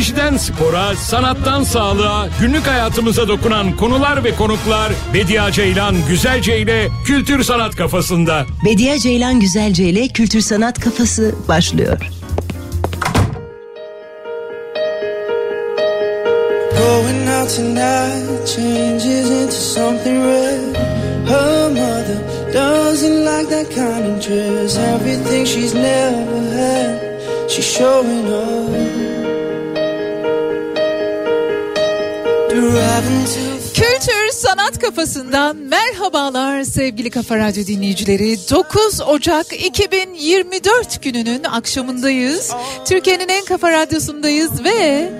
Teknolojiden spora, sanattan sağlığa, günlük hayatımıza dokunan konular ve konuklar Bediye Ceylan Güzelce ile Kültür Sanat Kafasında. Bediye Ceylan Güzelce ile Kültür Sanat Kafası başlıyor. Going out tonight changes into something red. Her mother doesn't like that kind of dress. Everything she's never had, she's showing up. Kültür Sanat Kafasından merhabalar sevgili Kafa Radyo dinleyicileri. 9 Ocak 2024 gününün akşamındayız. Türkiye'nin en kafa radyosundayız ve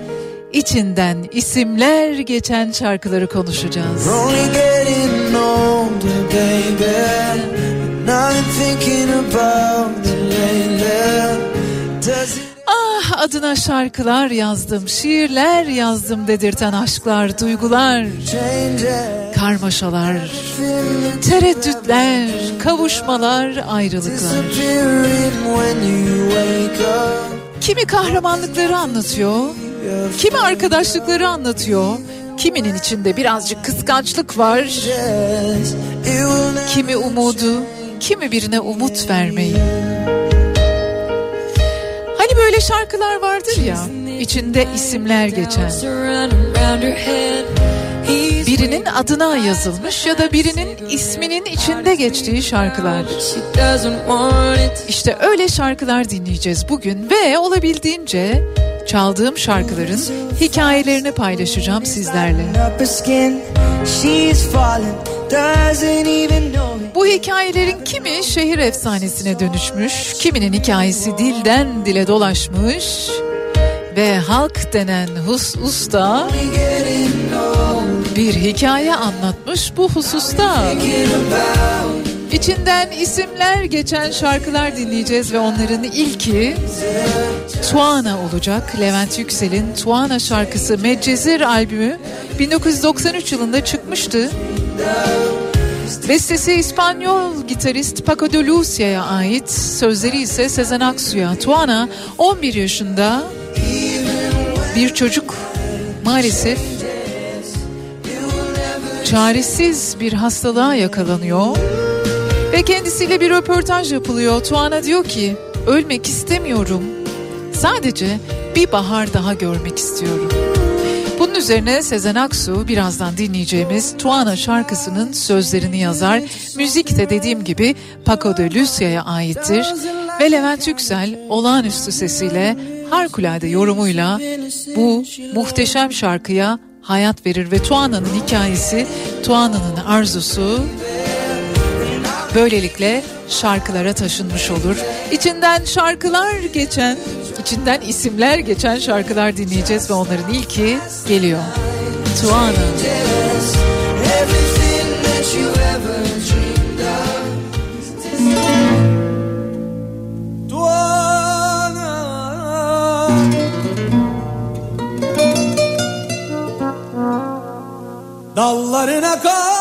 içinden isimler geçen şarkıları konuşacağız. Ah adına şarkılar yazdım, şiirler yazdım dedirten aşklar, duygular, karmaşalar, tereddütler, kavuşmalar, ayrılıklar. Kimi kahramanlıkları anlatıyor, kimi arkadaşlıkları anlatıyor, kiminin içinde birazcık kıskançlık var, kimi umudu, kimi birine umut vermeyi. Şarkılar vardır ya içinde isimler geçen. Birinin adına yazılmış ya da birinin isminin içinde geçtiği şarkılar. İşte öyle şarkılar dinleyeceğiz bugün ve olabildiğince çaldığım şarkıların hikayelerini paylaşacağım sizlerle. Bu hikayelerin kimi şehir efsanesine dönüşmüş, kiminin hikayesi dilden dile dolaşmış ve halk denen hus usta bir hikaye anlatmış bu hususta. İçinden isimler geçen şarkılar dinleyeceğiz ve onların ilki Tuana olacak. Levent Yüksel'in Tuana şarkısı Medcezir albümü 1993 yılında çıkmıştı. Bestesi İspanyol gitarist Paco de Lucia'ya ait, sözleri ise Sezen Aksu'ya. Tuana 11 yaşında bir çocuk maalesef çaresiz bir hastalığa yakalanıyor ve kendisiyle bir röportaj yapılıyor. Tuana diyor ki ölmek istemiyorum. Sadece bir bahar daha görmek istiyorum. Üzerine Sezen Aksu birazdan dinleyeceğimiz Tuana şarkısının sözlerini yazar. Müzik de dediğim gibi Paco de Lucia'ya aittir. Ve Levent Yüksel olağanüstü sesiyle harikulade yorumuyla bu muhteşem şarkıya hayat verir ve Tuana'nın hikayesi, Tuana'nın arzusu böylelikle şarkılara taşınmış olur. İçinden şarkılar geçen, içinden isimler geçen şarkılar dinleyeceğiz ve onların ilki geliyor. Tuana. Dallarına karlar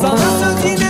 Sana söz yine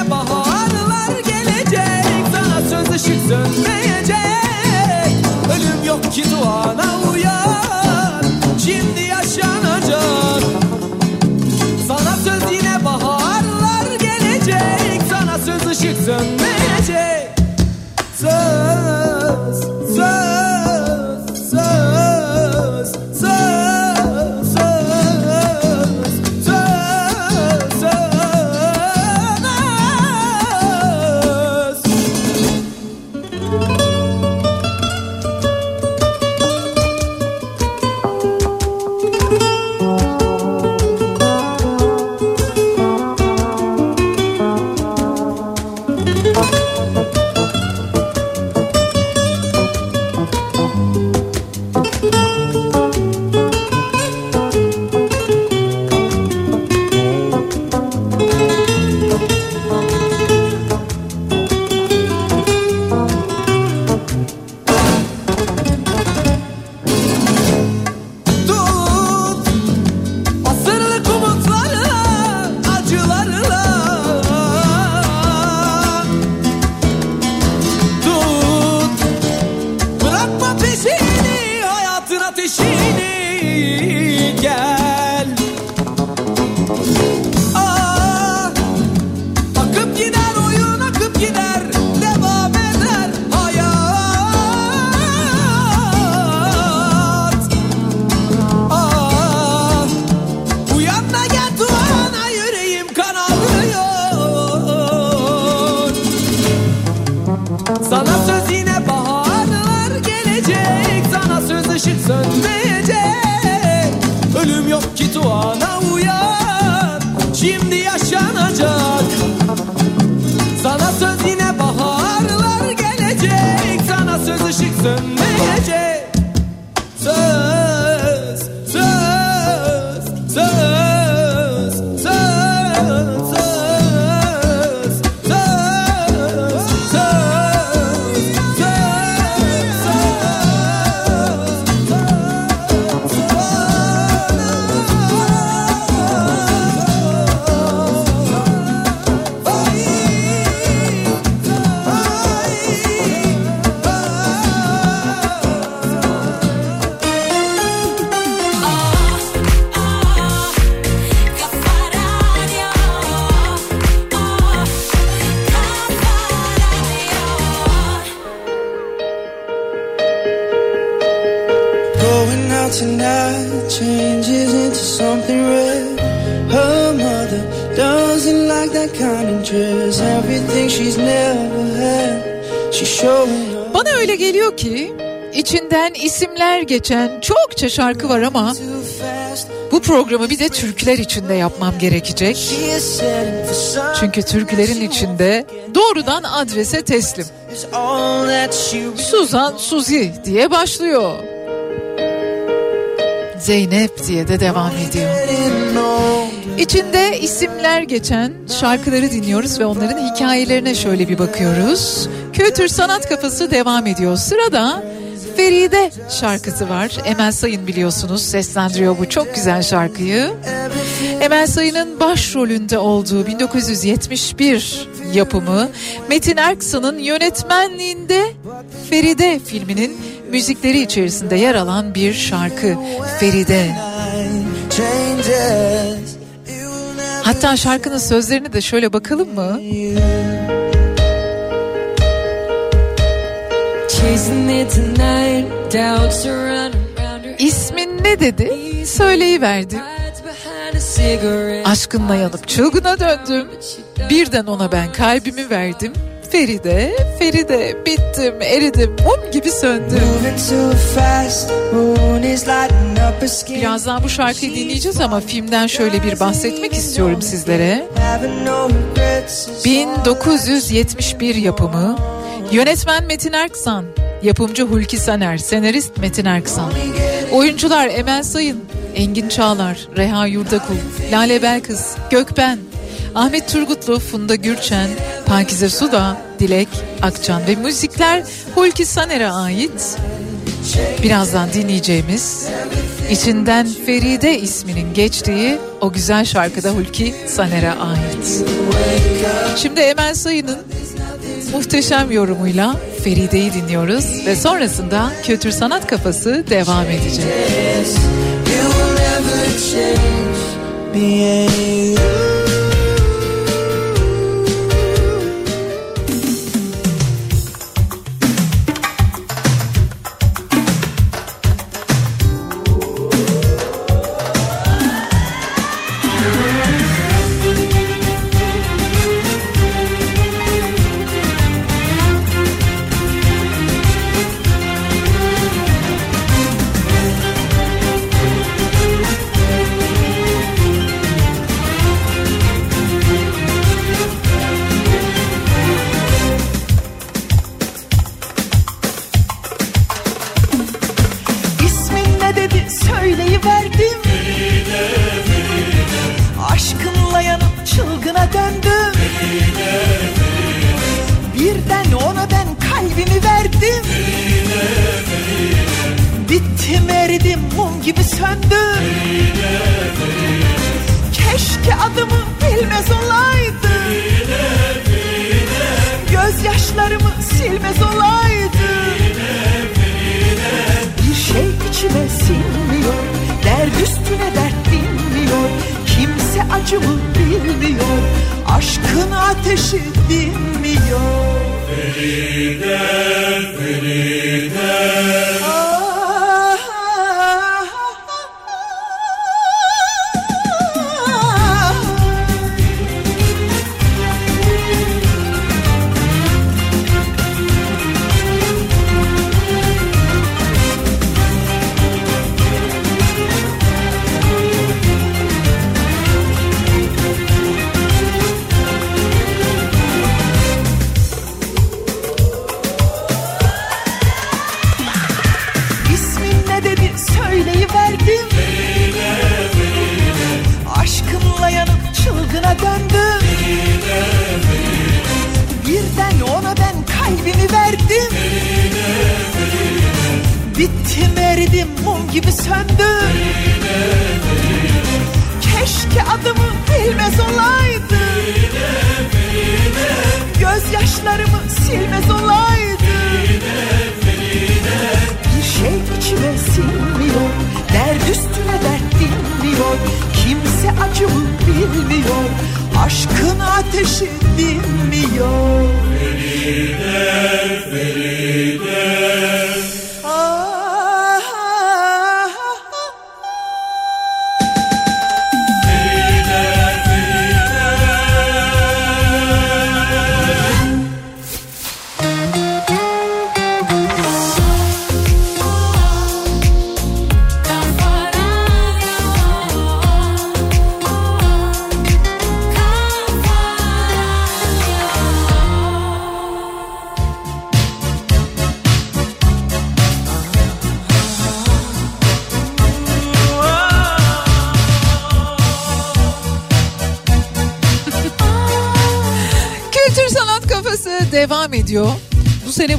geçen çokça şarkı var ama bu programı bir de türküler içinde yapmam gerekecek. Çünkü türkülerin içinde doğrudan adrese teslim. Suzan Suzi diye başlıyor. Zeynep diye de devam ediyor. İçinde isimler geçen şarkıları dinliyoruz ve onların hikayelerine şöyle bir bakıyoruz. Kültür sanat kafası devam ediyor. Sırada Feride şarkısı var. Emel Sayın biliyorsunuz seslendiriyor bu çok güzel şarkıyı. Emel Sayın'ın başrolünde olduğu 1971 yapımı Metin Erksan'ın yönetmenliğinde Feride filminin müzikleri içerisinde yer alan bir şarkı Feride. Hatta şarkının sözlerini de şöyle bakalım mı? İsmin ne dedi? Söyleyiverdim. Aşkınla yanıp çılgına döndüm. Birden ona ben kalbimi verdim. Feride, Feride bittim, eridim, mum gibi söndüm. Birazdan bu şarkıyı dinleyeceğiz ama filmden şöyle bir bahsetmek istiyorum sizlere. 1971 yapımı Yönetmen Metin Erksan, yapımcı Hulki Saner, senarist Metin Erksan. Oyuncular Emel Sayın, Engin Çağlar, Reha Yurdakul, Lale Belkıs, Gökben, Ahmet Turgutlu, Funda Gürçen, Pakize Suda, Dilek Akçan ve müzikler Hulki Saner'e ait. Birazdan dinleyeceğimiz içinden Feride isminin geçtiği O güzel şarkıda Hulki Saner'e ait. Şimdi Emel Sayın'ın muhteşem yorumuyla Feride'yi dinliyoruz ve sonrasında Kültür Sanat Kafası devam edecek. aşkına döndüm. Birden ona ben kalbimi verdim. Medine, Bittim eridim mum gibi söndüm. Keşke adımı bilmez olaydı Gözyaşlarımı silmez olaydı Bir şey içime sinmiyor Dert üstüne dert acımı bilmiyor Aşkın ateşi dinmiyor Feride, Feride oh. Ateşim eridim mum gibi söndü Keşke adımı bilmez olaydı Gözyaşlarımı silmez olaydı Bir şey içime sinmiyor Dert üstüne dert dinmiyor. Kimse acımı bilmiyor Aşkın ateşi dinmiyor. Feride, Feride.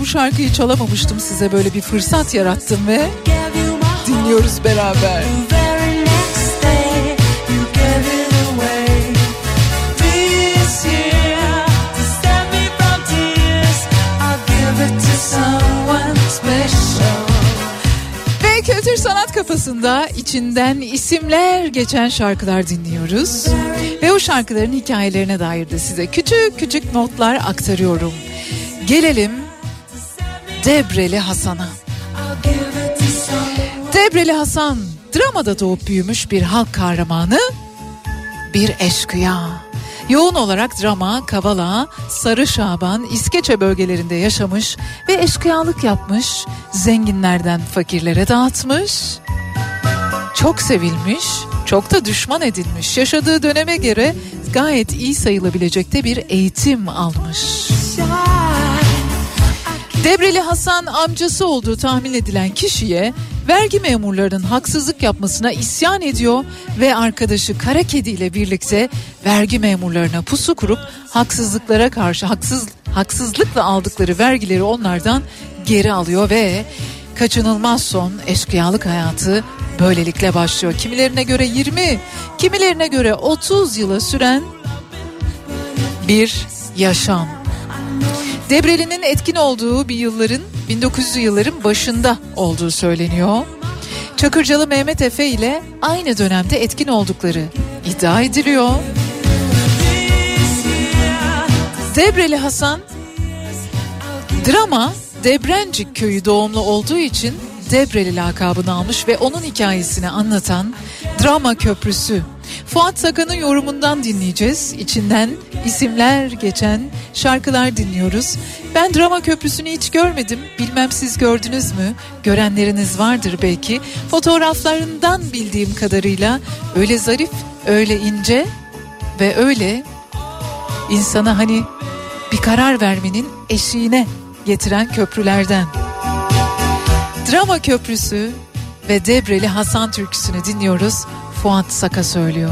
Şarkıyı çalamamıştım size böyle bir fırsat yarattım ve dinliyoruz beraber. Sanat kafasında içinden isimler geçen şarkılar dinliyoruz. Ve o şarkıların hikayelerine dair de size küçük küçük notlar aktarıyorum. Gelelim Debreli Hasan'a. Debreli Hasan dramada doğup büyümüş bir halk kahramanı, bir eşkıya. Yoğun olarak drama, Kavala, Sarı Şaban, İskeçe bölgelerinde yaşamış ve eşkıyalık yapmış, zenginlerden fakirlere dağıtmış. Çok sevilmiş, çok da düşman edilmiş. Yaşadığı döneme göre gayet iyi sayılabilecekte bir eğitim almış. Debreli Hasan amcası olduğu tahmin edilen kişiye vergi memurlarının haksızlık yapmasına isyan ediyor ve arkadaşı Kara Kedi ile birlikte vergi memurlarına pusu kurup haksızlıklara karşı haksız haksızlıkla aldıkları vergileri onlardan geri alıyor ve kaçınılmaz son eşkıyalık hayatı böylelikle başlıyor. Kimilerine göre 20, kimilerine göre 30 yıla süren bir yaşam. Debreli'nin etkin olduğu bir yılların 1900'lü yılların başında olduğu söyleniyor. Çakırcalı Mehmet Efe ile aynı dönemde etkin oldukları iddia ediliyor. Debreli Hasan drama Debrencik köyü doğumlu olduğu için Debreli lakabını almış ve onun hikayesini anlatan Drama Köprüsü. Fuat Sakan'ın yorumundan dinleyeceğiz. İçinden isimler geçen şarkılar dinliyoruz. Ben Drama Köprüsü'nü hiç görmedim. Bilmem siz gördünüz mü? Görenleriniz vardır belki. Fotoğraflarından bildiğim kadarıyla öyle zarif, öyle ince ve öyle insana hani bir karar vermenin eşiğine getiren köprülerden. Drama Köprüsü ve Debreli Hasan türküsünü dinliyoruz. Fuat Saka söylüyor.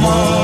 bir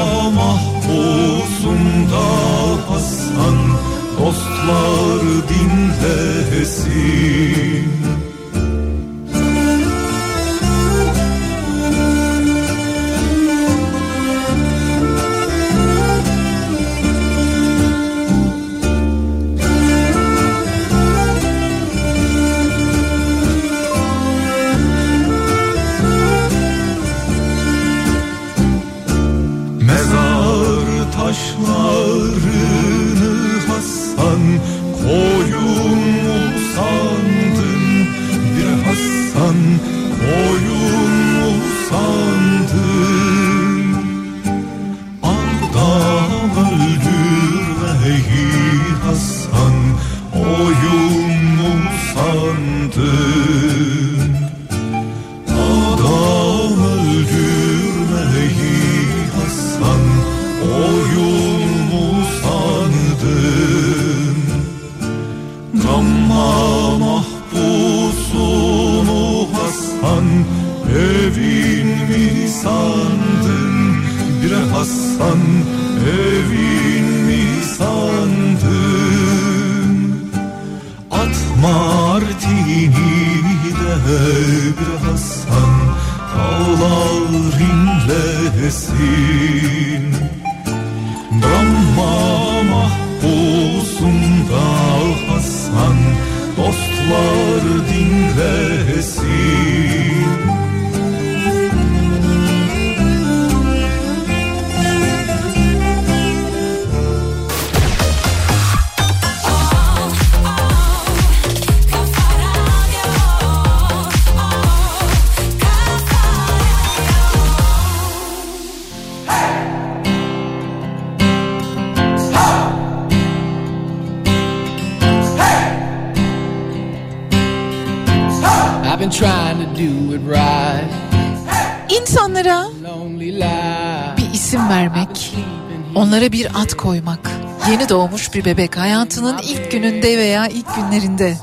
ad koymak Yeni doğmuş bir bebek hayatının ilk gününde veya ilk günlerinde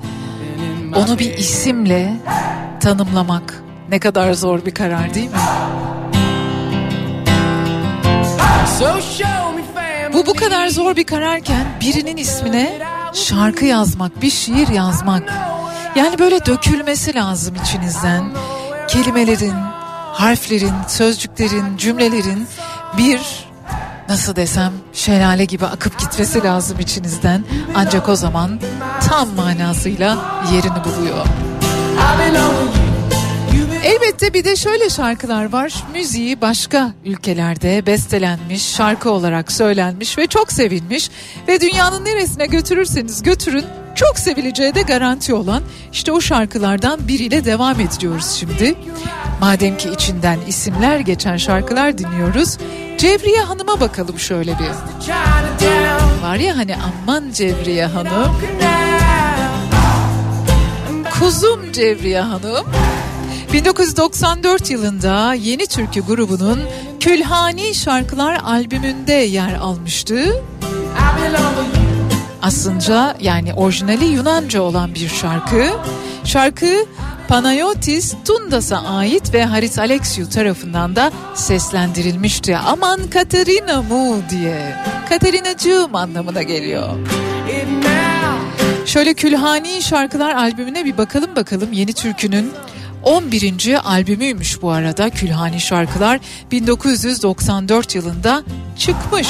onu bir isimle tanımlamak ne kadar zor bir karar değil mi? Bu bu kadar zor bir kararken birinin ismine şarkı yazmak, bir şiir yazmak. Yani böyle dökülmesi lazım içinizden. Kelimelerin, harflerin, sözcüklerin, cümlelerin bir nasıl desem şelale gibi akıp gitmesi lazım içinizden. Ancak o zaman tam manasıyla yerini buluyor. Elbette bir de şöyle şarkılar var. Müziği başka ülkelerde bestelenmiş, şarkı olarak söylenmiş ve çok sevilmiş ve dünyanın neresine götürürseniz götürün çok sevileceği de garanti olan işte o şarkılardan biriyle devam ediyoruz şimdi. Madem ki içinden isimler geçen şarkılar dinliyoruz. Cevriye Hanım'a bakalım şöyle bir. Var ya hani aman Cevriye Hanım. Kuzum Cevriye Hanım. 1994 yılında Yeni Türkü grubunun Külhani Şarkılar albümünde yer almıştı. Aslında yani orijinali Yunanca olan bir şarkı. Şarkı Panayotis Tundas'a ait ve Haris Alexiou tarafından da seslendirilmişti. Aman Katerina mu diye. Katerinacığım anlamına geliyor. Şöyle Külhani Şarkılar albümüne bir bakalım bakalım Yeni Türkü'nün 11. albümüymüş bu arada Külhani Şarkılar 1994 yılında çıkmış.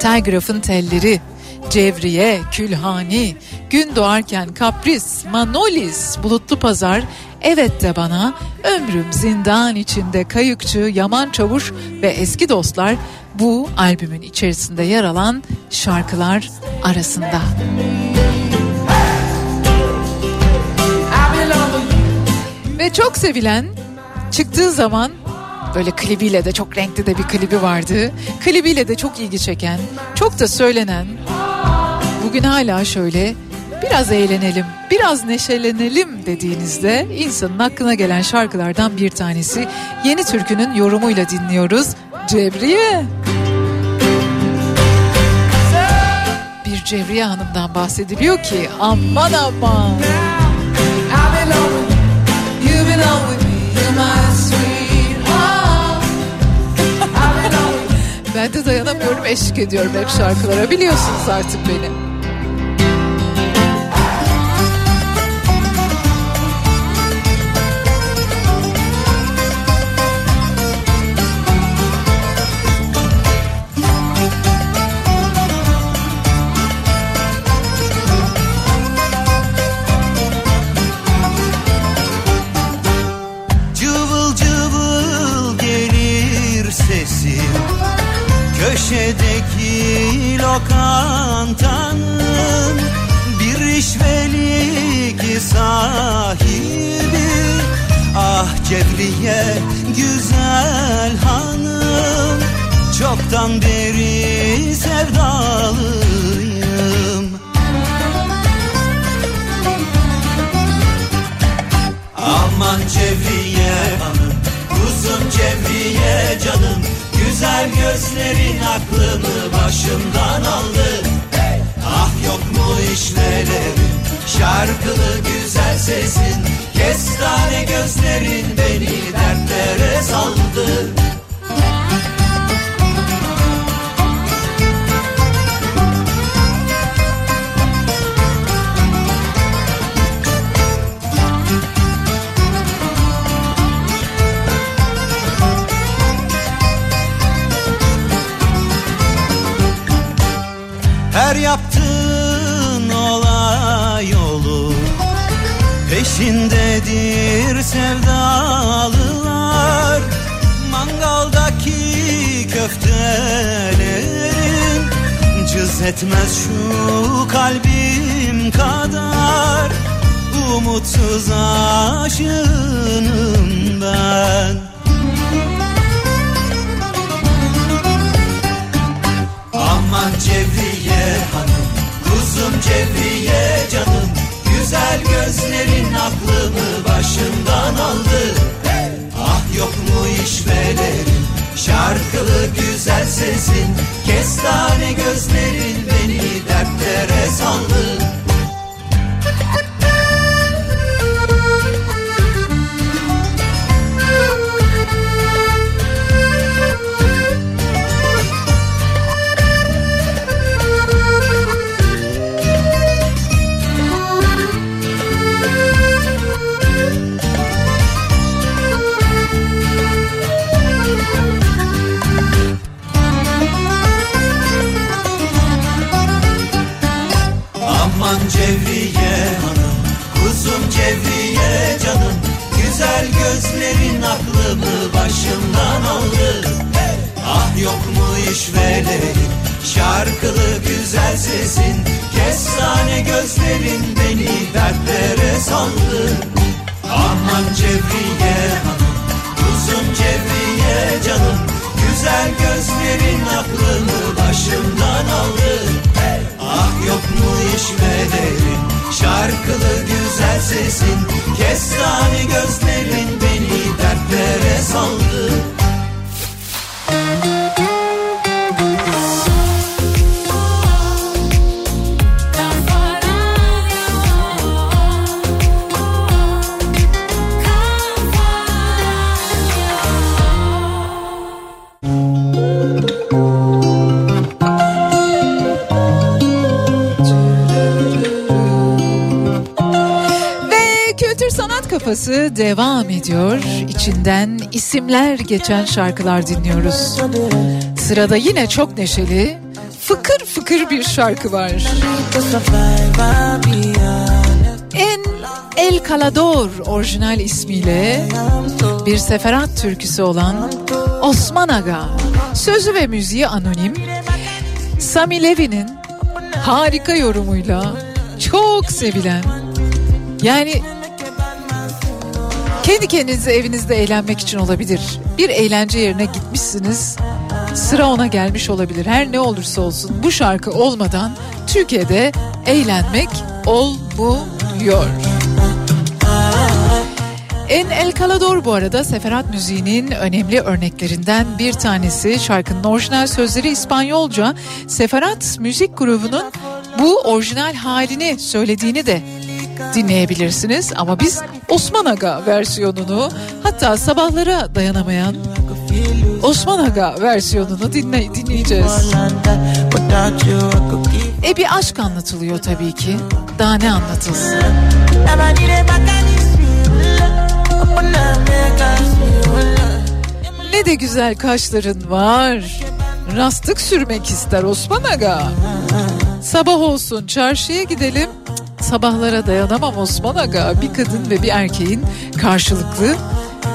Telgraf'ın telleri, Cevriye, Külhani, Gün doğarken Kapris, Manolis, Bulutlu Pazar, Evet de bana, Ömrüm zindan içinde Kayıkçı, Yaman Çavuş ve eski dostlar bu albümün içerisinde yer alan şarkılar arasında. Ve çok sevilen çıktığı zaman böyle klibiyle de çok renkli de bir klibi vardı. Klibiyle de çok ilgi çeken, çok da söylenen bugün hala şöyle biraz eğlenelim, biraz neşelenelim dediğinizde insanın aklına gelen şarkılardan bir tanesi Yeni Türkü'nün yorumuyla dinliyoruz. Cebriye. Bir Cevriye Hanım'dan bahsediliyor ki aman aman. Ben de dayanamıyorum eşlik ediyorum hep şarkılara biliyorsunuz artık beni. Köşedeki lokantanın bir işvelik sahibi. Ah Cevriye güzel hanım Çoktan beri sevdalıyım. Aman Cevriye hanım Kuzum Cevriye Güzel gözlerin aklımı başımdan aldı. Ah yok mu işvelerin Şarkılı güzel sesin Kestane gözlerin beni dertlere saldı Peşindedir sevdalılar. Mangaldaki köftelerin Cız etmez şu kalbim kadar. Umutsuz aşığım ben. Aman Cevriye hanım Kuzum Cevriye canım Güzel gözlerin aklımı başımdan aldı. Ah yok mu işvelerin Şarkılı güzel sesin Kestane gözlerin beni dertlere saldı aklımı başımdan aldı. Ah yok mu işvelerin Şarkılı güzel sesin Kestane gözlerin beni dertlere saldı. Aman Cevriye hanım Kuzum Cevriye canım. Güzel gözlerin aklımı başımdan aldı. Ah yok mu işvelerin Şarkılı güzel sesin Kestane kafası devam ediyor. İçinden isimler geçen şarkılar dinliyoruz. Sırada yine çok neşeli, fıkır fıkır bir şarkı var. En El Calador orijinal ismiyle bir seferat türküsü olan Osman Aga. Sözü ve müziği anonim. Sami Levi'nin harika yorumuyla çok sevilen yani kendi kendinize evinizde eğlenmek için olabilir. Bir eğlence yerine gitmişsiniz. Sıra ona gelmiş olabilir. Her ne olursa olsun bu şarkı olmadan Türkiye'de eğlenmek olmuyor. En El Calador bu arada seferat müziğinin önemli örneklerinden bir tanesi. Şarkının orijinal sözleri İspanyolca. Seferat müzik grubunun bu orijinal halini söylediğini de dinleyebilirsiniz. Ama biz Osman Aga versiyonunu hatta sabahlara dayanamayan Osman Aga versiyonunu dinle, dinleyeceğiz. E bir aşk anlatılıyor tabii ki. Daha ne anlatılsın? Ne de güzel kaşların var. Rastık sürmek ister Osman Aga. Sabah olsun çarşıya gidelim. Sabahlara dayanamam Osman Aga. Bir kadın ve bir erkeğin karşılıklı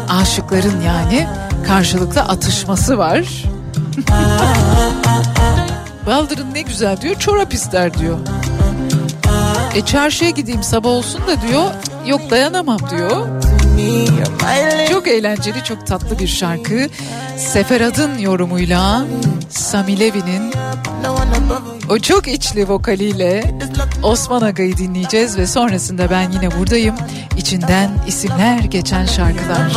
aşıkların yani karşılıklı atışması var. Baldırın ne güzel diyor çorap ister diyor. E çarşıya gideyim sabah olsun da diyor yok dayanamam diyor. Çok eğlenceli, çok tatlı bir şarkı. Seferad'ın yorumuyla Sami Levi'nin o çok içli vokaliyle Osman Aga'yı dinleyeceğiz ve sonrasında ben yine buradayım. İçinden isimler geçen şarkılar.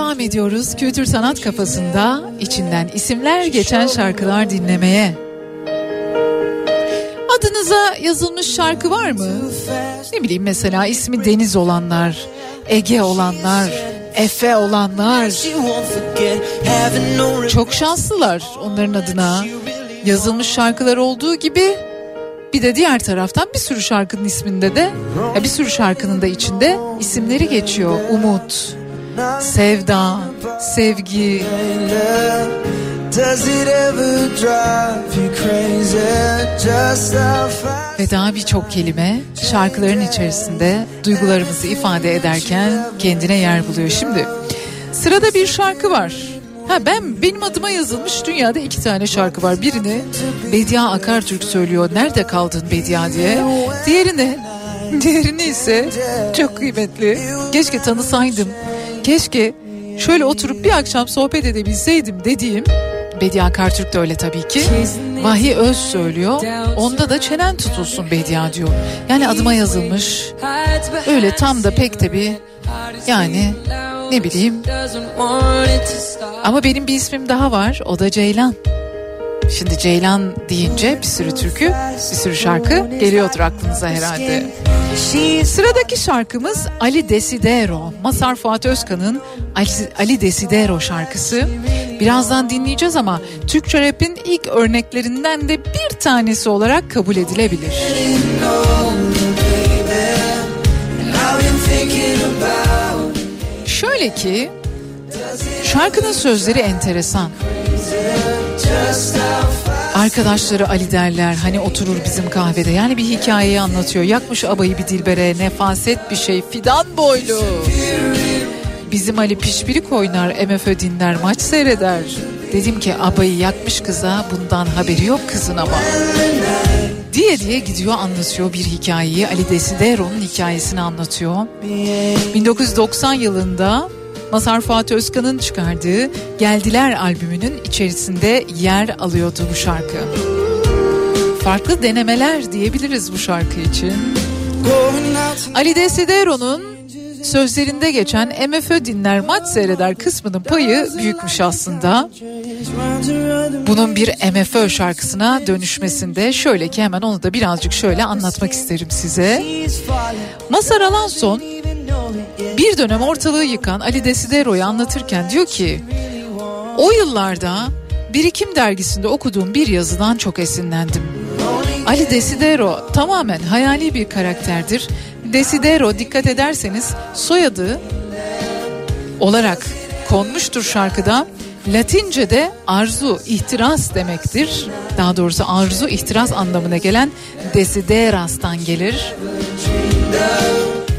Devam ediyoruz kültür sanat kafasında içinden isimler geçen şarkılar dinlemeye. Adınıza yazılmış şarkı var mı? Ne bileyim mesela ismi Deniz olanlar, Ege olanlar, Efe olanlar. Çok şanslılar onların adına. Yazılmış şarkılar olduğu gibi bir de diğer taraftan bir sürü şarkının isminde de bir sürü şarkının da içinde isimleri geçiyor. Umut, Sevda, Sevgi. Ve daha birçok kelime şarkıların içerisinde duygularımızı ifade ederken kendine yer buluyor. Şimdi sırada bir şarkı var. Ha ben benim adıma yazılmış dünyada iki tane şarkı var. Birini Bedia Akartürk söylüyor. Nerede kaldın Bedia diye. Diğerini diğerini ise çok kıymetli. Keşke tanısaydım. Keşke şöyle oturup bir akşam sohbet edebilseydim dediğim Bediye Akartürk de öyle tabii ki. Vahiy Öz söylüyor. Onda da çenen tutulsun Bediye diyor. Yani adıma yazılmış. Öyle tam da pek de bir yani ne bileyim. Ama benim bir ismim daha var. O da Ceylan. Şimdi Ceylan deyince bir sürü türkü, bir sürü şarkı geliyordur aklınıza herhalde. Sıradaki şarkımız Ali Desidero. Masar Fuat Özkan'ın Ali Desidero şarkısı. Birazdan dinleyeceğiz ama Türkçe rap'in ilk örneklerinden de bir tanesi olarak kabul edilebilir. Şöyle ki şarkının sözleri enteresan. Arkadaşları Ali derler hani oturur bizim kahvede yani bir hikayeyi anlatıyor. Yakmış abayı bir dilbere nefaset bir şey fidan boylu. Bizim Ali pişpirik oynar MFÖ dinler maç seyreder. Dedim ki abayı yakmış kıza bundan haberi yok kızın ama. Diye diye gidiyor anlatıyor bir hikayeyi Ali Desidero'nun hikayesini anlatıyor. 1990 yılında Masar Fuat Özkan'ın çıkardığı Geldiler albümünün içerisinde yer alıyordu bu şarkı. Farklı denemeler diyebiliriz bu şarkı için. Ali Desidero'nun sözlerinde geçen MFÖ dinler maç seyreder kısmının payı büyükmüş aslında. Bunun bir MFÖ şarkısına dönüşmesinde şöyle ki hemen onu da birazcık şöyle anlatmak isterim size. Masar Alanson bir dönem ortalığı yıkan Ali Desidero'yu anlatırken diyor ki o yıllarda Birikim dergisinde okuduğum bir yazıdan çok esinlendim. Ali Desidero tamamen hayali bir karakterdir. Desidero dikkat ederseniz soyadı olarak konmuştur şarkıda. Latince'de arzu, ihtiras demektir. Daha doğrusu arzu, ihtiras anlamına gelen desideras'tan gelir.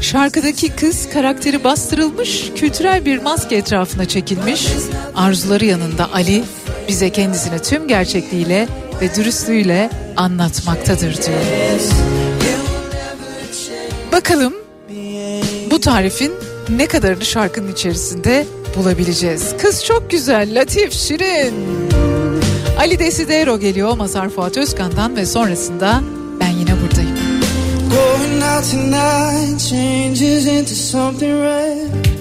Şarkıdaki kız karakteri bastırılmış, kültürel bir maske etrafına çekilmiş. Arzuları yanında Ali bize kendisini tüm gerçekliğiyle ve dürüstlüğüyle anlatmaktadır diyor. Bakalım bu tarifin ne kadarını şarkının içerisinde bulabileceğiz. Kız çok güzel, latif, şirin. Ali Desidero geliyor Mazhar Fuat Özkan'dan ve sonrasında ben yine buradayım. Going out tonight changes into something red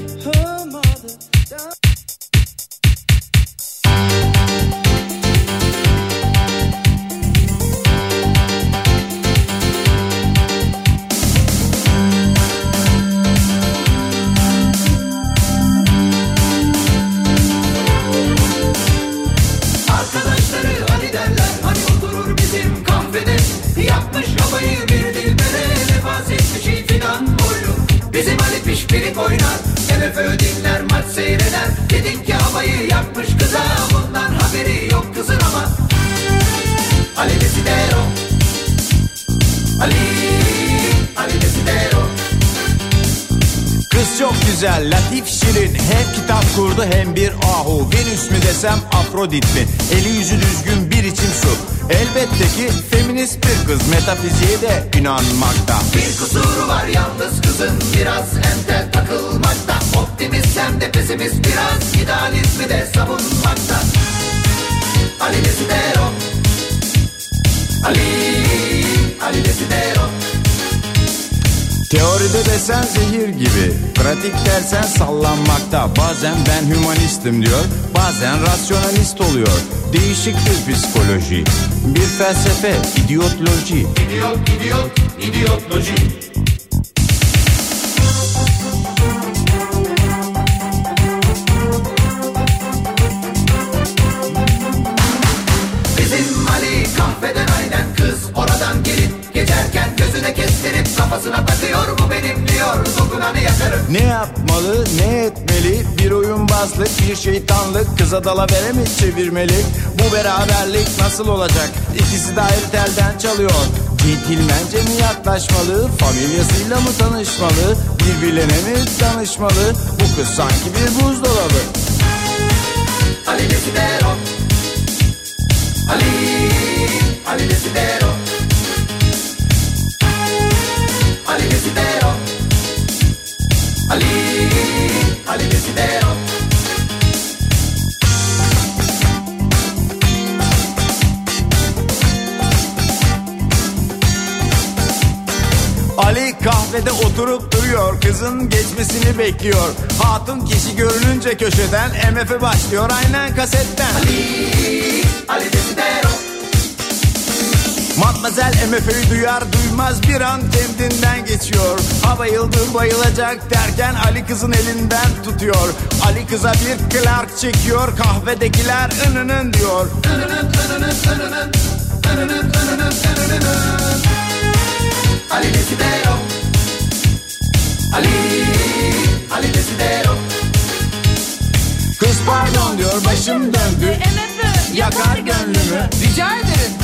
kurdu hem bir ahu Venüs mü desem Afrodit mi? Eli yüzü düzgün bir içim su. Elbette ki feminist bir kız Metafiziğe de inanmakta. Bir kusuru var yalnız kızın Biraz entel takılmakta. Optimist hem de pesimist Biraz idealizmi de savunmakta. Ali Desidero. Ali Ali Desidero Teoride desen zehir gibi Pratik dersen sallanmakta. Bazen ben hümanistim diyor Bazen rasyonalist oluyor. Değişiktir psikoloji Bir felsefe idiotloji. İdiot, idiot, idiotloji Ne yapmalı ne etmeli? Bir oyunbazlık bir şeytanlık. Kıza dalavere mi çevirmeli? Bu beraberlik nasıl olacak? İkisi de ayrı telden çalıyor. Centilmence mi yaklaşmalı? Familyasıyla mı tanışmalı? Birbirlerine mi danışmalı? Bu kız sanki bir buzdolabı. Ali Desidero Ali Ali Desidero Ali Desidero Ali Ali Desidero Ali kahvede oturup duruyor Kızın geçmesini bekliyor. Hatun kişi görününce köşeden MF başlıyor aynen kasetten. Ali Desidero Matmazel MF'yi duyar duymaz bir an kendinden geçiyor. Ha bayıldım bayılacak derken Ali kızın elinden tutuyor. Ali kıza bir Clark çekiyor kahvedekiler ınının diyor. Ali Desidero Ali Ali Desidero Kız pardon diyor başım döndü. Yakar gönlümü? Rica ederim.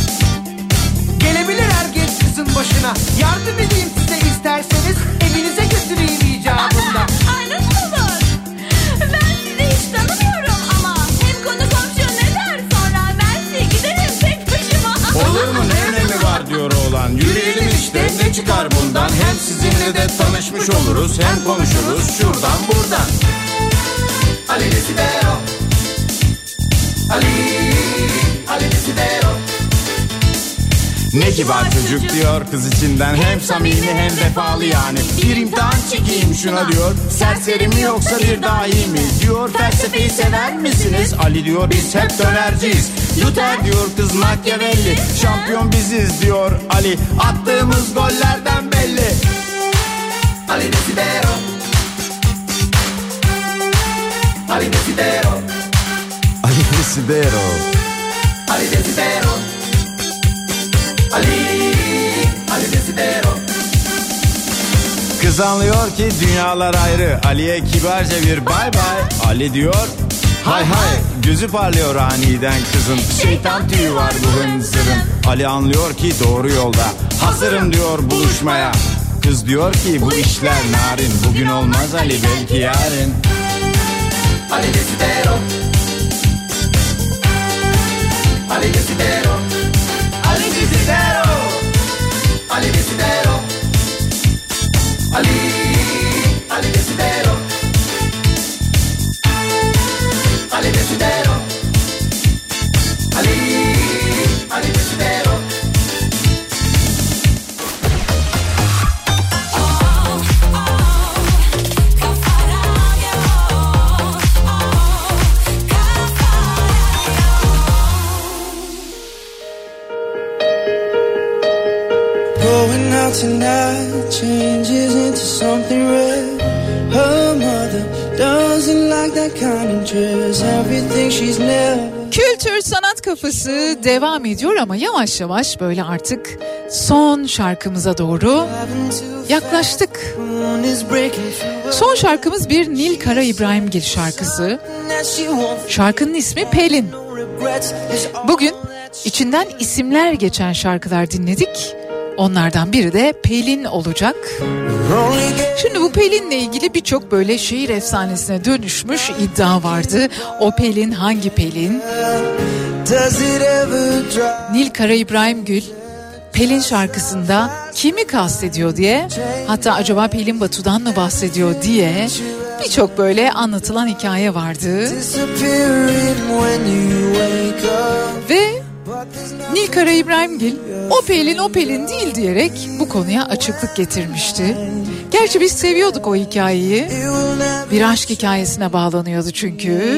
Gelebilir herkes kızın başına. Yardım edeyim size isterseniz. Evinize götüreyim icabında. Ay nasıl olur? Ben sizi hiç tanımıyorum ama hem konu komşu ne der sonra ben size giderim tek başıma. Olur mu ne önemi var diyor oğlan Yürüyelim işte ne çıkar bundan Hem sizinle de tanışmış oluruz Hem konuşuruz şuradan buradan Ali Desidero Ali Ali Desidero Ne kibar çocuk diyor kız içinden Hem samimi hem vefalı yani. Bir imtihan çekeyim şuna diyor. Serseri mi yoksa bir dahi mi Diyor. felsefeyi sever misiniz? Ali diyor biz hep dönerciyiz. Luther diyor kız Machiavelli. Şampiyon biziz diyor Ali. Attığımız gollerden belli. Ali Desidero Ali Desidero Ali Desidero Ali Desidero Ali Ali Desidero. Kız anlıyor ki dünyalar ayrı. Ali'ye kibarca bir bay bay. Ali diyor hay hay Gözü parlıyor aniden kızın. Şeytan tüyü var bu hınzırın Ali anlıyor ki doğru yolda. Hazırım diyor buluşmaya. Kız diyor ki bu işler narin. Bugün olmaz Ali belki yarın. Ali Desidero. Ali Desidero Ali Ali Desidero Kültür sanat kafası devam ediyor ama yavaş yavaş böyle artık son şarkımıza doğru yaklaştık. Son şarkımız bir Nil Kara İbrahimgil şarkısı. Şarkının ismi Pelin. Bugün içinden isimler geçen şarkılar dinledik. Onlardan biri de Pelin olacak. Şimdi bu Pelin'le ilgili birçok böyle şehir efsanesine dönüşmüş iddia vardı. O Pelin hangi Pelin? Nil Kara İbrahimgül Pelin şarkısında kimi kastediyor diye hatta acaba Pelin Batu'dan mı bahsediyor diye birçok böyle anlatılan hikaye vardı. Ve Nil Kara İbrahimgil O Pelin o Pelin değil diyerek bu konuya açıklık getirmişti. Gerçi biz seviyorduk o hikayeyi. Bir aşk hikayesine bağlanıyordu çünkü.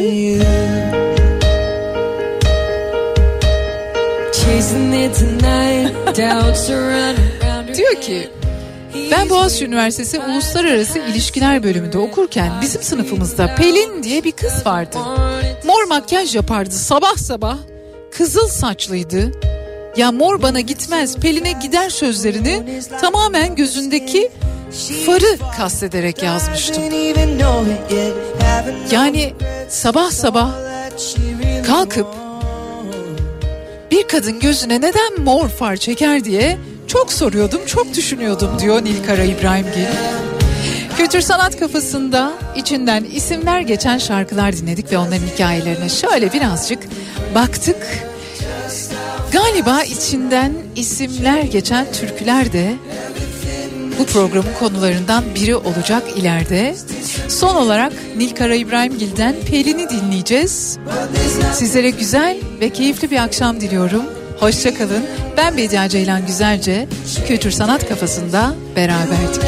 Diyor ki ben Boğaziçi Üniversitesi Uluslararası İlişkiler bölümünde okurken bizim sınıfımızda Pelin diye bir kız vardı. Mor makyaj yapardı sabah sabah. Kızıl saçlıydı. Ya mor bana gitmez Pelin'e gider sözlerini tamamen gözündeki farı kastederek yazmıştım. Yani sabah sabah kalkıp bir kadın gözüne neden mor far çeker diye çok soruyordum, çok düşünüyordum diyor Nilkara İbrahimgil. Kültür sanat kafasında içinden isimler geçen şarkılar dinledik ve onların hikayelerine şöyle birazcık baktık. Galiba içinden isimler geçen türküler de bu programın konularından biri olacak ileride. Son olarak Nilkara İbrahimgil'den Pelin'i dinleyeceğiz. Sizlere güzel ve keyifli bir akşam diliyorum. Hoşçakalın. Ben Bediye Ceylan Güzelce. Kültür Sanat Kafasında beraberdik.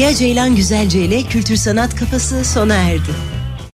Bediye Ceylan Güzelce ile Kültür Sanat Kafası sona erdi.